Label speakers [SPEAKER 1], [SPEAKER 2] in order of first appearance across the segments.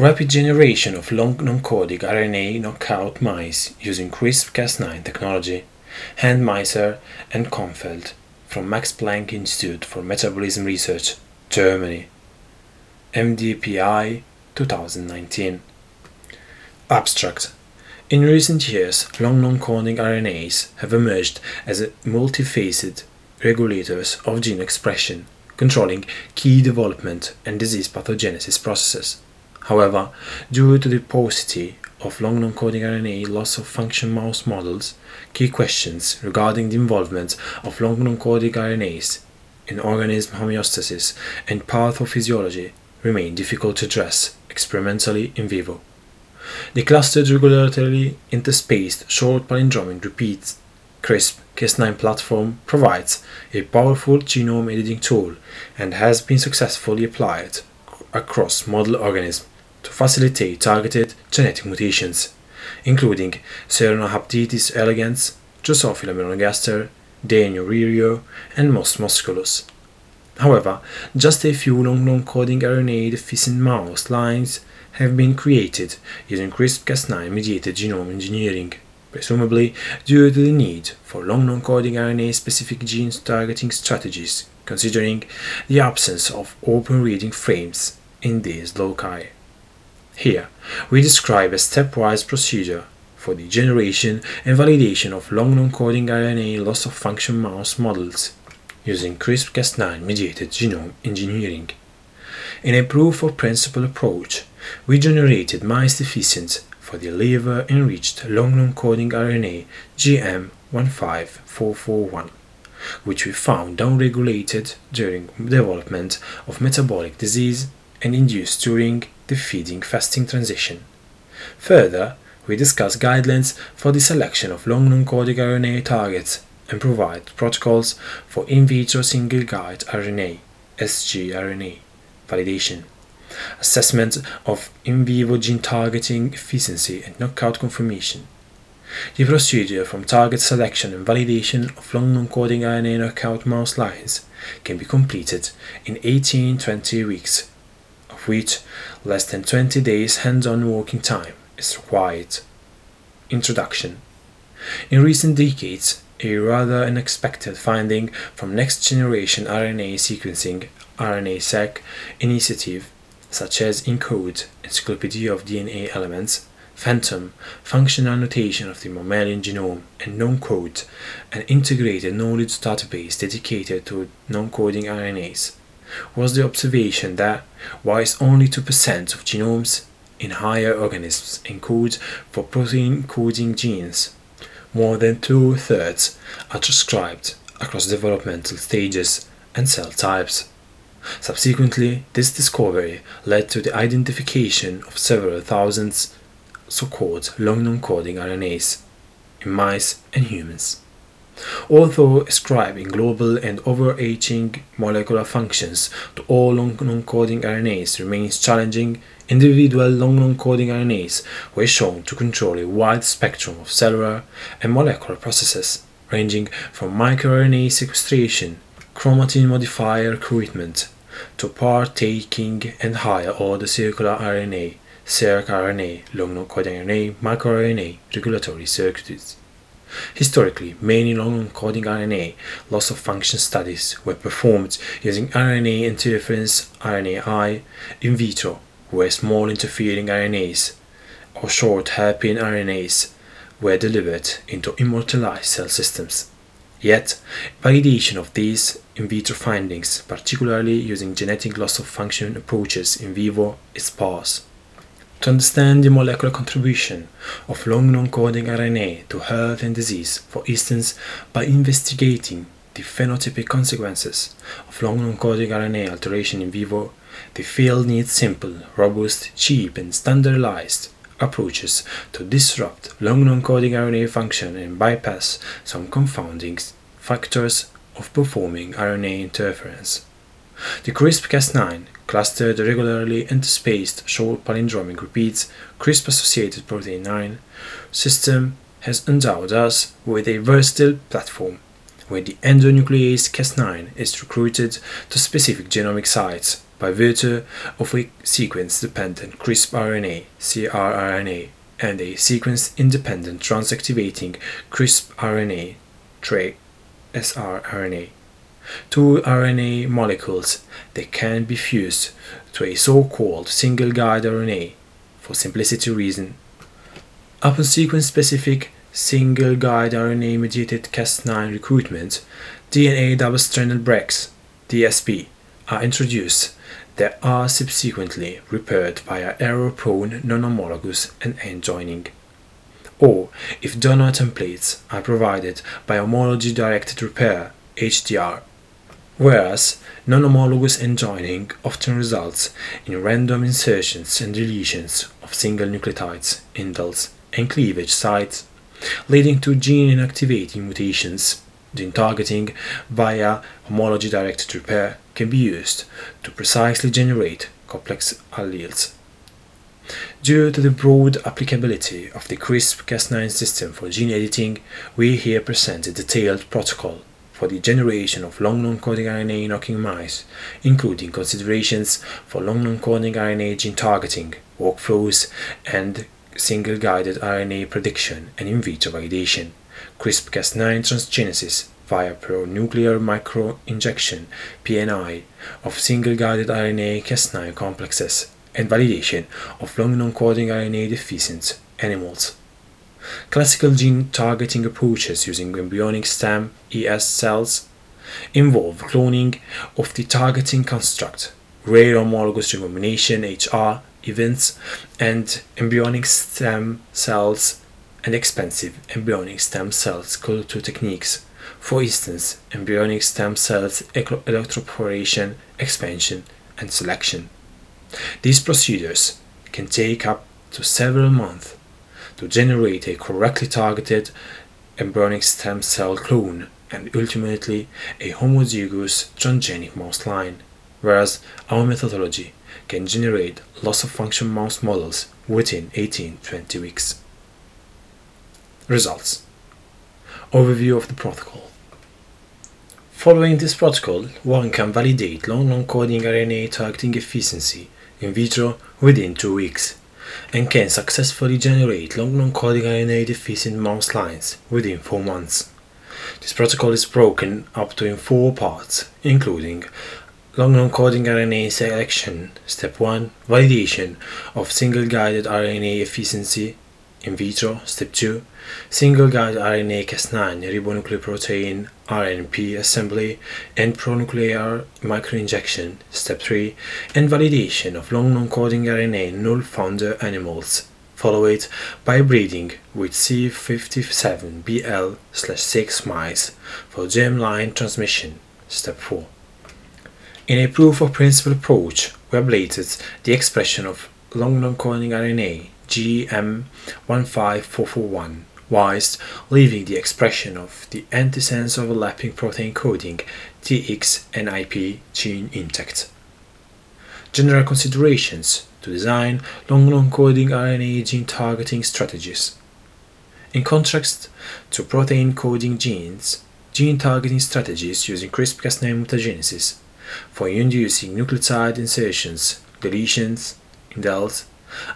[SPEAKER 1] Rapid generation of long non-coding RNA knockout mice using CRISPR-Cas9 technology. Handmeiser and Kornfeld from Max Planck Institute for Metabolism Research, Germany. MDPI 2019. Abstract. In recent years, long non-coding RNAs have emerged as multifaceted regulators of gene expression, controlling key development and disease pathogenesis processes. However, due to the paucity of long non-coding RNA loss of function mouse models, key questions regarding the involvement of long non-coding RNAs in organism homeostasis and pathophysiology remain difficult to address experimentally in vivo. The clustered regularly interspaced short palindromic repeats CRISP-Cas9 platform provides a powerful genome editing tool and has been successfully applied across model organisms to facilitate targeted genetic mutations, including Cernohaptitis elegans, Drosophila melanogaster, Deinorerio, and Mus musculus. However, just a few long non-coding RNA deficient mouse lines have been created using CRISPR-Cas9 mediated genome engineering, presumably due to the need for long non-coding RNA specific gene targeting strategies, considering the absence of open reading frames in these loci. Here, we describe a stepwise procedure for the generation and validation of long non-coding RNA loss of function mouse models using CRISPR-Cas9 mediated genome engineering. In a proof of principle approach, we generated mice deficient for the liver enriched long non-coding RNA GM15441, which we found downregulated during development of metabolic disease and induced during the feeding fasting transition. Further, we discuss guidelines for the selection of long non-coding RNA targets and provide protocols for in vitro single guide RNA sgRNA validation, assessment of in vivo gene targeting efficiency and knockout confirmation. The procedure from target selection and validation of long non-coding RNA knockout mouse lines can be completed in 18-20 weeks of which less than 20 days hands-on working time is required. Introduction In recent decades, a rather unexpected finding from next generation RNA sequencing RNA-seq initiative such as ENCODE, Encyclopedia of DNA Elements, Phantom, Functional Annotation of the Mammalian Genome, and NONCODE, an integrated knowledge database dedicated to non-coding RNAs was the observation that, whilst only 2% of genomes in higher organisms encode for protein coding genes, more than two thirds are transcribed across developmental stages and cell types. Subsequently, this discovery led to the identification of several thousands so called long non coding RNAs in mice and humans. Although ascribing global and overarching molecular functions to all long non-coding RNAs remains challenging, individual long non-coding RNAs were shown to control a wide spectrum of cellular and molecular processes, ranging from microRNA sequestration, chromatin modifier recruitment, to partaking and higher order circular RNA, circRNA, long non-coding RNA, microRNA regulatory circuits. Historically, many long-encoding RNA loss of function studies were performed using RNA interference RNAi in vitro, where small interfering RNAs or short hairpin RNAs were delivered into immortalized cell systems. Yet, validation of these in vitro findings, particularly using genetic loss of function approaches in vivo, is sparse. To understand the molecular contribution of long non-coding RNA to health and disease, for instance, by investigating the phenotypic consequences of long non-coding RNA alteration in vivo, the field needs simple, robust, cheap, and standardized approaches to disrupt long non-coding RNA function and bypass some confounding factors of performing RNA interference. The CRISPR-Cas9 clustered regularly interspaced short palindromic repeats CRISPR-associated protein 9 system has endowed us with a versatile platform where the endonuclease Cas9 is recruited to specific genomic sites by virtue of a sequence-dependent CRISP RNA, crRNA, and a sequence-independent transactivating CRISP RNA, TRA. Two RNA molecules that can be fused to a so-called single guide RNA for simplicity reason. Upon sequence-specific single guide RNA mediated Cas9 recruitment, DNA double-stranded breaks, DSB, are introduced that are subsequently repaired via error-prone non-homologous and end joining. Or if donor templates are provided by homology-directed repair, HDR, whereas non-homologous end joining often results in random insertions and deletions of single nucleotides, indels, and cleavage sites, leading to gene inactivating mutations. Gene targeting via homology directed repair can be used to precisely generate complex alleles. Due to the broad applicability of the CRISPR-Cas9 system for gene editing, we here present a detailed protocol for the generation of long non-coding RNA knocking mice, including considerations for long non-coding RNA gene targeting, workflows, and single-guided RNA prediction and in vitro validation, CRISPR-Cas9 transgenesis via pronuclear microinjection (PNI) of single-guided RNA Cas9 complexes, and validation of long non-coding RNA deficient animals. Classical gene targeting approaches using embryonic stem ES cells involve cloning of the targeting construct, rare homologous recombination HR events, and embryonic stem cells and expensive embryonic stem cells culture techniques. For instance, embryonic stem cells electroporation, expansion, and selection. These procedures can take up to several months to generate a correctly targeted embryonic stem cell clone and ultimately a homozygous transgenic mouse line, whereas our methodology can generate loss of function mouse models within 18-20 weeks. Results. Overview of the protocol. Following this protocol, one can validate long non-coding RNA targeting efficiency in vitro within two weeks and can successfully generate long non-coding RNA deficient mouse lines within four months. This protocol is broken up to in four parts, including long non-coding RNA selection, step 1, validation of single-guided RNA efficiency in vitro, step 2, single-guided RNA Cas9 ribonucleoprotein RNP assembly and pronuclear microinjection, step 3, and validation of long non-coding RNA null founder animals, followed by breeding with C57BL/6 mice for germline transmission, step 4. In a proof of principle approach, we ablated the expression of long non-coding RNA GM15441 whilst leaving the expression of the antisense overlapping protein coding TX and IP gene intact. General considerations to design long non-coding RNA gene targeting strategies. In contrast to protein coding genes, gene targeting strategies using CRISPR-Cas9 mutagenesis for inducing nucleotide insertions, deletions, indels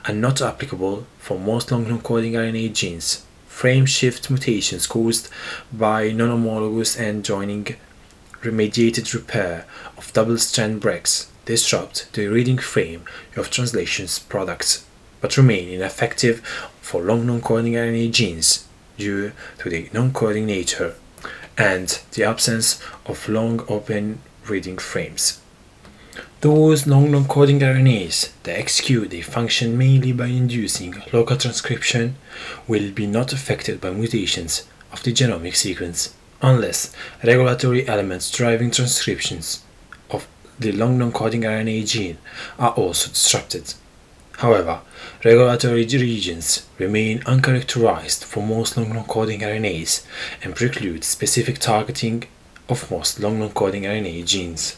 [SPEAKER 1] are not applicable for most long non-coding RNA genes. Frame shift mutations caused by non-homologous end joining remediated repair of double-strand breaks disrupt the reading frame of translations products, but remain ineffective for long non-coding RNA genes due to the non-coding nature and the absence of long open reading frames. Those long non-coding RNAs that execute their function mainly by inducing local transcription will be not affected by mutations of the genomic sequence unless regulatory elements driving transcriptions of the long non-coding RNA gene are also disrupted. However, regulatory regions remain uncharacterized for most long non-coding RNAs and preclude specific targeting of most long non-coding RNA genes.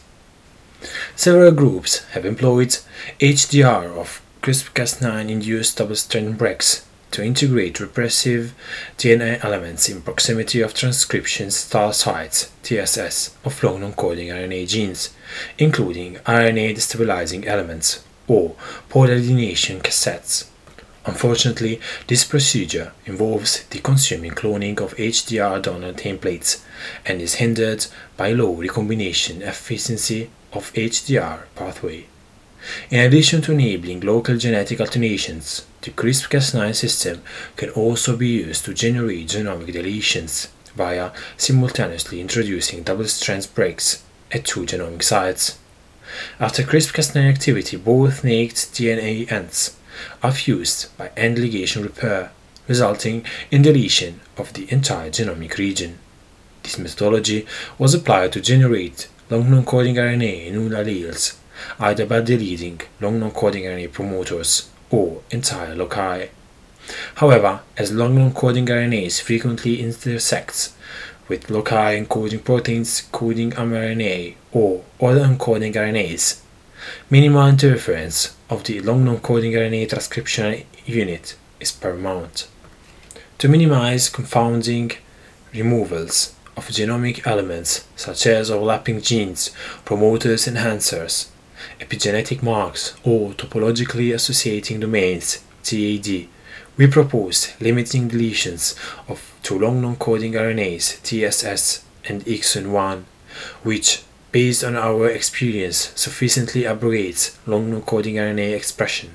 [SPEAKER 1] Several groups have employed HDR of CRISPR-Cas9 induced double-strand breaks to integrate repressive DNA elements in proximity of transcription start sites TSS of long non-coding RNA genes, including RNA destabilizing elements or polyadenylation cassettes. Unfortunately, this procedure involves the consuming cloning of HDR donor templates and is hindered by low recombination efficiency of HDR pathway. In addition to enabling local genetic alternations, the CRISPR-Cas9 system can also be used to generate genomic deletions via simultaneously introducing double-strand breaks at two genomic sites. After CRISPR-Cas9 activity, both naked DNA ends are fused by end ligation repair, resulting in deletion of the entire genomic region. This methodology was applied to generate long non-coding RNA in null alleles, either by deleting long non-coding RNA promoters or entire loci. However, as long non-coding RNAs frequently intersects with loci encoding proteins coding mRNA or other encoding RNAs, minimal interference of the long non-coding RNA transcription unit is paramount. To minimize confounding removals of genomic elements such as overlapping genes, promoters, enhancers, epigenetic marks, or topologically associating domains TAD, we propose limiting deletions of two long non-coding RNAs TSS and exon 1, which based on our experience, sufficiently abrogates long non-coding RNA expression.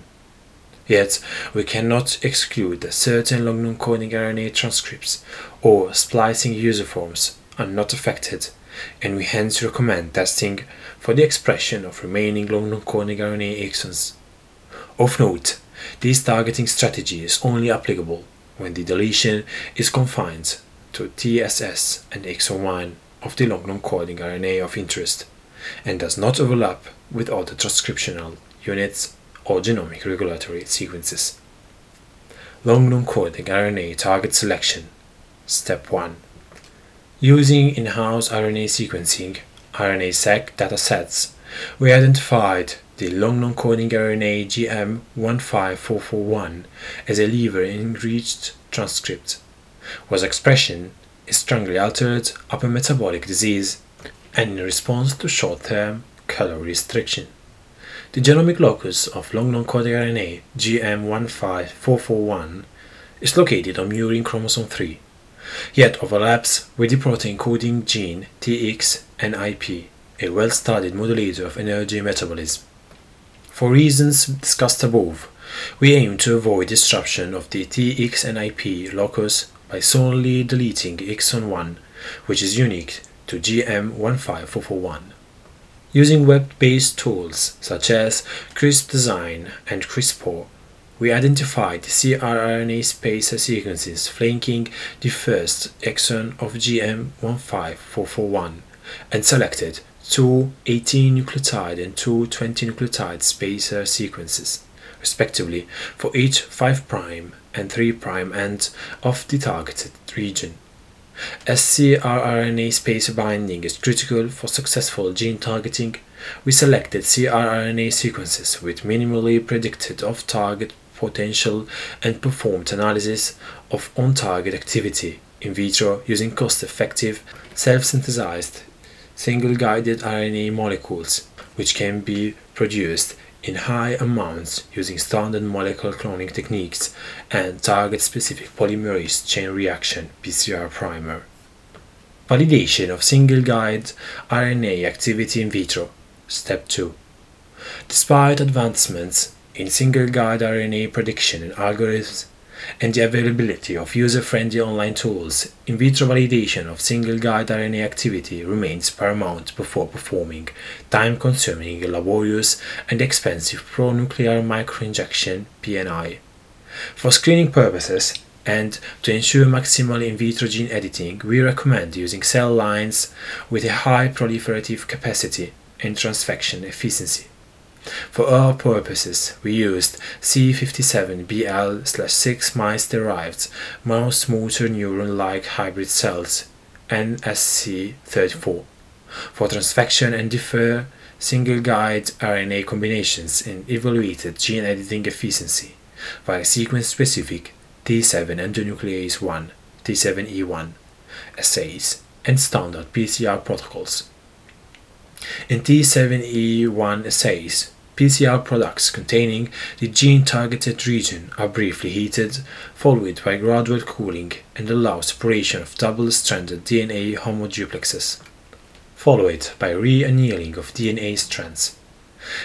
[SPEAKER 1] Yet, we cannot exclude that certain long non-coding RNA transcripts or splicing userforms are not affected, and we hence recommend testing for the expression of remaining long non-coding RNA exons. Of note, this targeting strategy is only applicable when the deletion is confined to TSS and exon 1 of the long non-coding RNA of interest and does not overlap with other transcriptional units or genomic regulatory sequences. Long non-coding RNA target selection Step 1 Using in-house RNA sequencing RNA-seq datasets, we identified the long non-coding RNA GM15441 as a liver-enriched transcript, whose expression is strongly altered upon metabolic disease and in response to short-term calorie restriction. The genomic locus of long non-coding RNA GM15441 is located on murine chromosome 3, yet overlaps with the protein coding gene TX and IP, a well-studied modulator of energy metabolism. For reasons discussed above, we aim to avoid disruption of the TX and IP locus by solely deleting exon 1, which is unique to GM15441. Using web-based tools such as CRISPR-Design and CRISPR, we identified cRNA spacer sequences flanking the first exon of GM15441 and selected two 18 nucleotide and two 20 nucleotide spacer sequences, respectively, for each 5' and 3' end of the targeted region. As cRNA spacer binding is critical for successful gene targeting, we selected cRNA sequences with minimally predicted off-target potential and performed analysis of on-target activity in vitro using cost-effective, self-synthesized, single-guided RNA molecules, which can be produced in high amounts using standard molecular cloning techniques and target-specific polymerase chain reaction PCR primer. Validation of single-guide RNA activity in vitro. Step 2. Despite advancements in single-guide RNA prediction and algorithms, and the availability of user-friendly online tools, in vitro validation of single-guide RNA activity remains paramount before performing time-consuming, laborious, and expensive pronuclear microinjection (PNI). For screening purposes and to ensure maximal in vitro gene editing, we recommend using cell lines with a high proliferative capacity and transfection efficiency. For our purposes, we used C57BL/6 mice-derived mouse motor neuron-like hybrid cells NSC34 for transfection and differ single-guide RNA combinations and evaluated gene editing efficiency via sequence-specific T7 endonuclease 1, T7E1 assays, and standard PCR protocols. In T7E1 assays, PCR products containing the gene-targeted region are briefly heated, followed by gradual cooling and allow separation of double-stranded DNA homoduplexes, followed by re-annealing of DNA strands.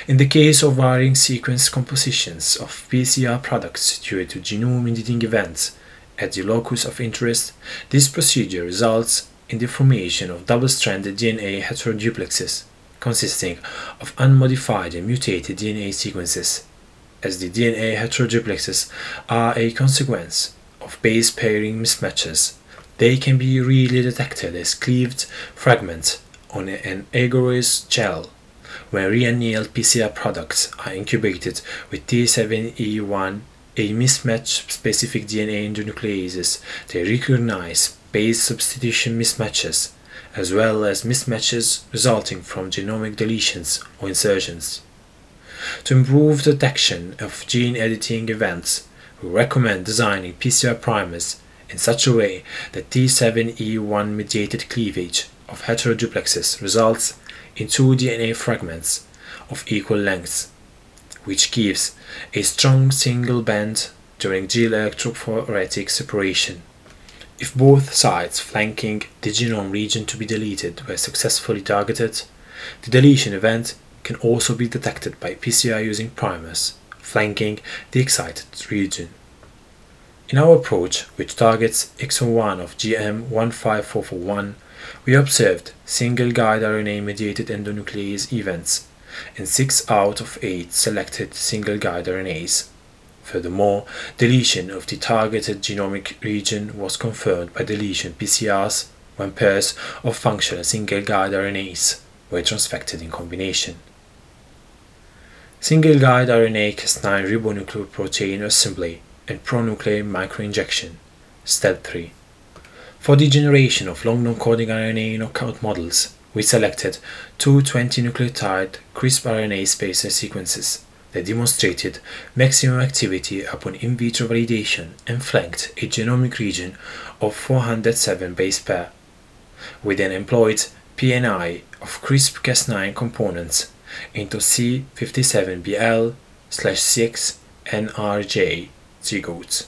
[SPEAKER 1] In the case of varying sequence compositions of PCR products due to genome editing events at the locus of interest, this procedure results in the formation of double-stranded DNA heteroduplexes consisting of unmodified and mutated DNA sequences, as the DNA heteroduplexes are a consequence of base pairing mismatches. They can be readily detected as cleaved fragments on an agarose gel when re-annealed PCR products are incubated with T7E1, a mismatch specific DNA endonucleases, they recognize base substitution mismatches as well as mismatches resulting from genomic deletions or insertions. To improve detection of gene editing events, we recommend designing PCR primers in such a way that T7E1 mediated cleavage of heteroduplexes results in two DNA fragments of equal lengths, which gives a strong single band during gel electrophoretic separation. If both sides flanking the genome region to be deleted were successfully targeted, the deletion event can also be detected by PCR using primers flanking the excited region. In our approach, which targets exon 1 of GM15441, we observed single guide RNA mediated endonuclease events in 6 out of 8 selected single guide RNAs. Furthermore, deletion of the targeted genomic region was confirmed by deletion PCRs when pairs of functional single guide RNAs were transfected in combination. Single guide RNA Cas9 ribonucleoprotein assembly and pronuclear microinjection. Step 3. For the generation of long non-coding RNA knockout models, we selected two 20 nucleotide CRISPR RNA spacer sequences that demonstrated maximum activity upon in vitro validation and flanked a genomic region of 407 base pair. We then employed PNI of CRISPR-Cas9 components into C57BL 6 NRJ zygotes,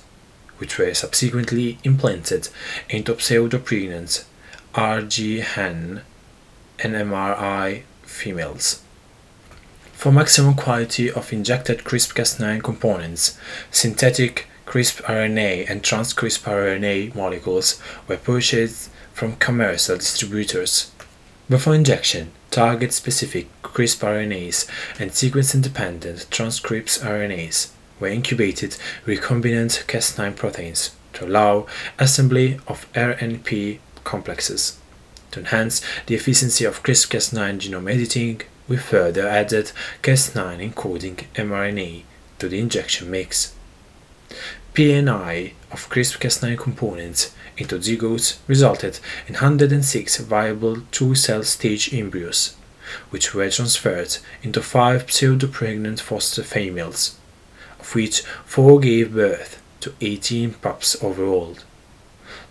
[SPEAKER 1] which were subsequently implanted into pseudopregnant RG-HAN NMRI females. For maximum quality of injected CRISPR-Cas9 components, synthetic CRISPR-RNA and trans-CRISPR-RNA molecules were purchased from commercial distributors. Before injection, target-specific CRISPR-RNAs and sequence-independent transcripts RNAs were incubated with recombinant Cas9 proteins to allow assembly of RNP complexes. To enhance the efficiency of CRISPR-Cas9 genome editing, we further added Cas9 encoding mRNA to the injection mix. PNI of CRISPR-Cas9 components into zygotes resulted in 106 viable two-cell stage embryos, which were transferred into five pseudo-pregnant foster females of which four gave birth to 18 pups overall.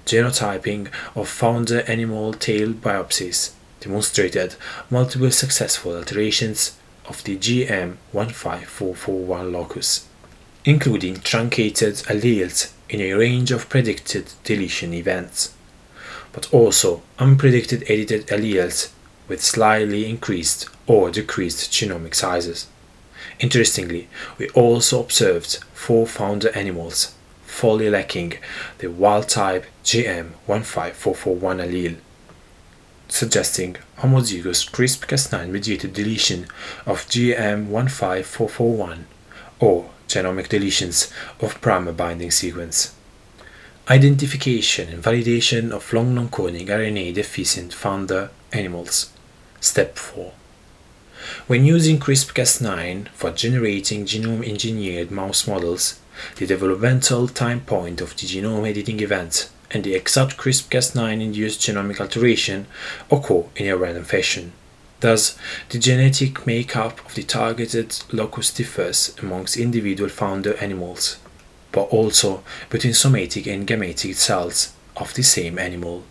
[SPEAKER 1] Genotyping of founder animal tail biopsies demonstrated multiple successful alterations of the GM15441 locus, including truncated alleles in a range of predicted deletion events, but also unpredicted edited alleles with slightly increased or decreased genomic sizes. Interestingly, we also observed four founder animals fully lacking the wild-type GM15441 allele, suggesting homozygous CRISPR-Cas9 mediated deletion of GM15441 or genomic deletions of primer binding sequence. Identification and validation of long non-coding RNA deficient founder animals. Step 4. When using CRISPR-Cas9 for generating genome-engineered mouse models, the developmental time point of the genome editing event and the exact CRISPR-Cas9 induced genomic alteration occur in a random fashion. Thus, the genetic makeup of the targeted locus differs amongst individual founder animals. but also between somatic and gametic cells of the same animal.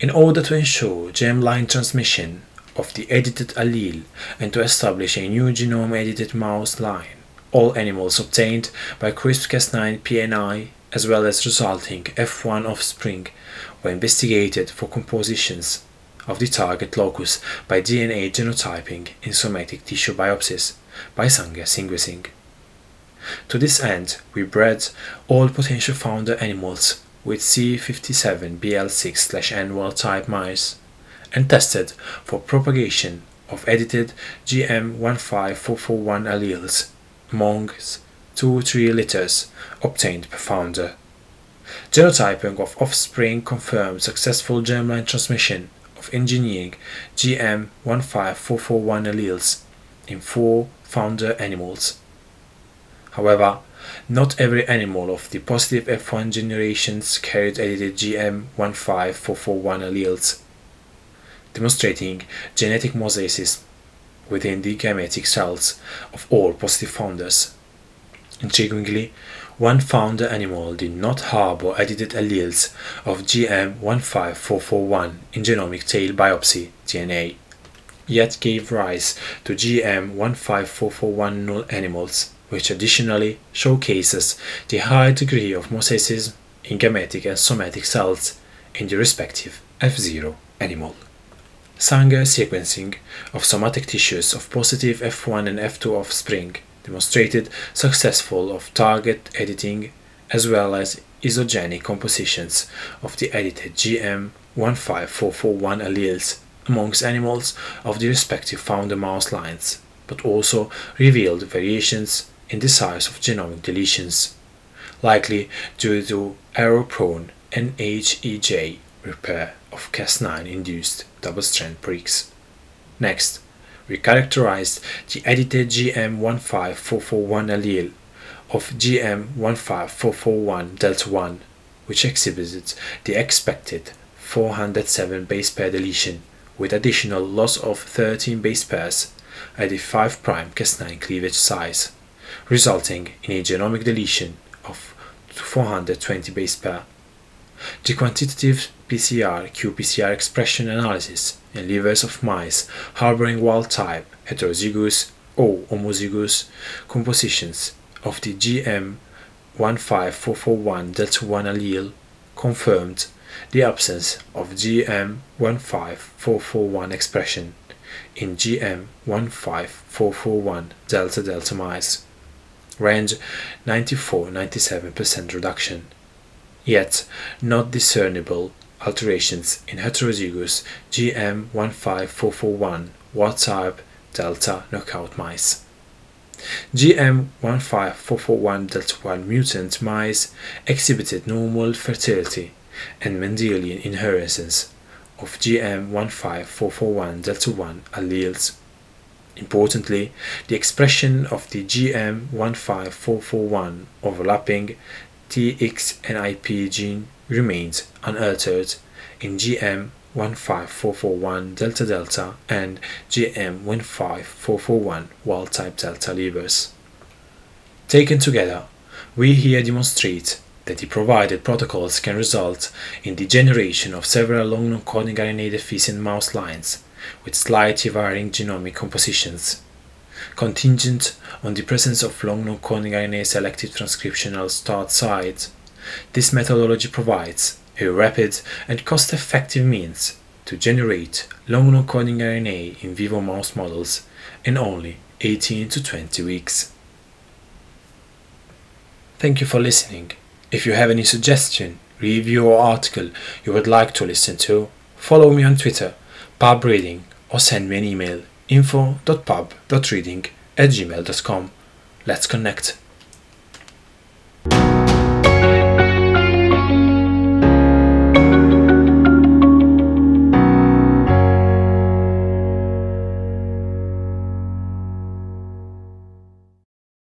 [SPEAKER 1] In order to ensure germline transmission of the edited allele and to establish a new genome edited mouse line, all animals obtained by CRISPR-Cas9 PNI as well as resulting F1 offspring were investigated for compositions of the target locus by DNA genotyping in somatic tissue biopsies by Sanger sequencing. To this end, we bred all potential founder animals with C57BL6-N wild type mice and tested for propagation of edited GM15441 alleles amongst 2-3 litters obtained per founder. Genotyping of offspring confirmed successful germline transmission of engineering GM15441 alleles in four founder animals. However, not every animal of the positive F1 generations carried edited GM15441 alleles, demonstrating genetic mosaicism within the gametic cells of all positive founders. Intriguingly, one founder animal did not harbor edited alleles of GM15441 in genomic tail biopsy DNA, yet gave rise to GM15441 null animals, which additionally showcases the high degree of mosaicism in gametic and somatic cells in the respective F0 animal. Sanger sequencing of somatic tissues of positive F1 and F2 offspring demonstrated successful of target editing as well as isogenic compositions of the edited GM15441 alleles amongst animals of the respective founder mouse lines, but also revealed variations in the size of genomic deletions, likely due to error-prone NHEJ repair of Cas9 induced double-strand breaks. Next, we characterized the edited GM15441 allele of GM15441 delta 1, which exhibits the expected 407 base pair deletion with additional loss of 13 base pairs at the 5' Cas9 cleavage size, resulting in a genomic deletion of 420 base pair. The quantitative PCR qPCR expression analysis in livers of mice harboring wild type heterozygous or homozygous compositions of the GM15441 delta 1 allele confirmed the absence of GM15441 expression in GM15441 delta delta mice, range 94-97% reduction, yet not discernible alterations in heterozygous GM15441 wild type delta knockout mice. GM15441 delta 1 mutant mice exhibited normal fertility and Mendelian inheritance of GM15441 delta 1 alleles. Importantly, the expression of the GM15441 overlapping TXNIP gene remains unaltered in GM15441 delta delta and GM15441 wild type delta levers. Taken together, we here demonstrate that the provided protocols can result in the generation of several long non-coding RNA deficient mouse lines with slightly varying genomic compositions, contingent on the presence of long non-coding RNA selective transcriptional start sites this methodology provides a rapid and cost-effective means to generate long non-coding RNA in vivo mouse models in only 18 to 20 weeks. Thank you for listening. If you have any suggestion, review or article you would like to listen to, follow me on Twitter, pubreading, or send me an email info.pub.reading at gmail.com. Let's connect.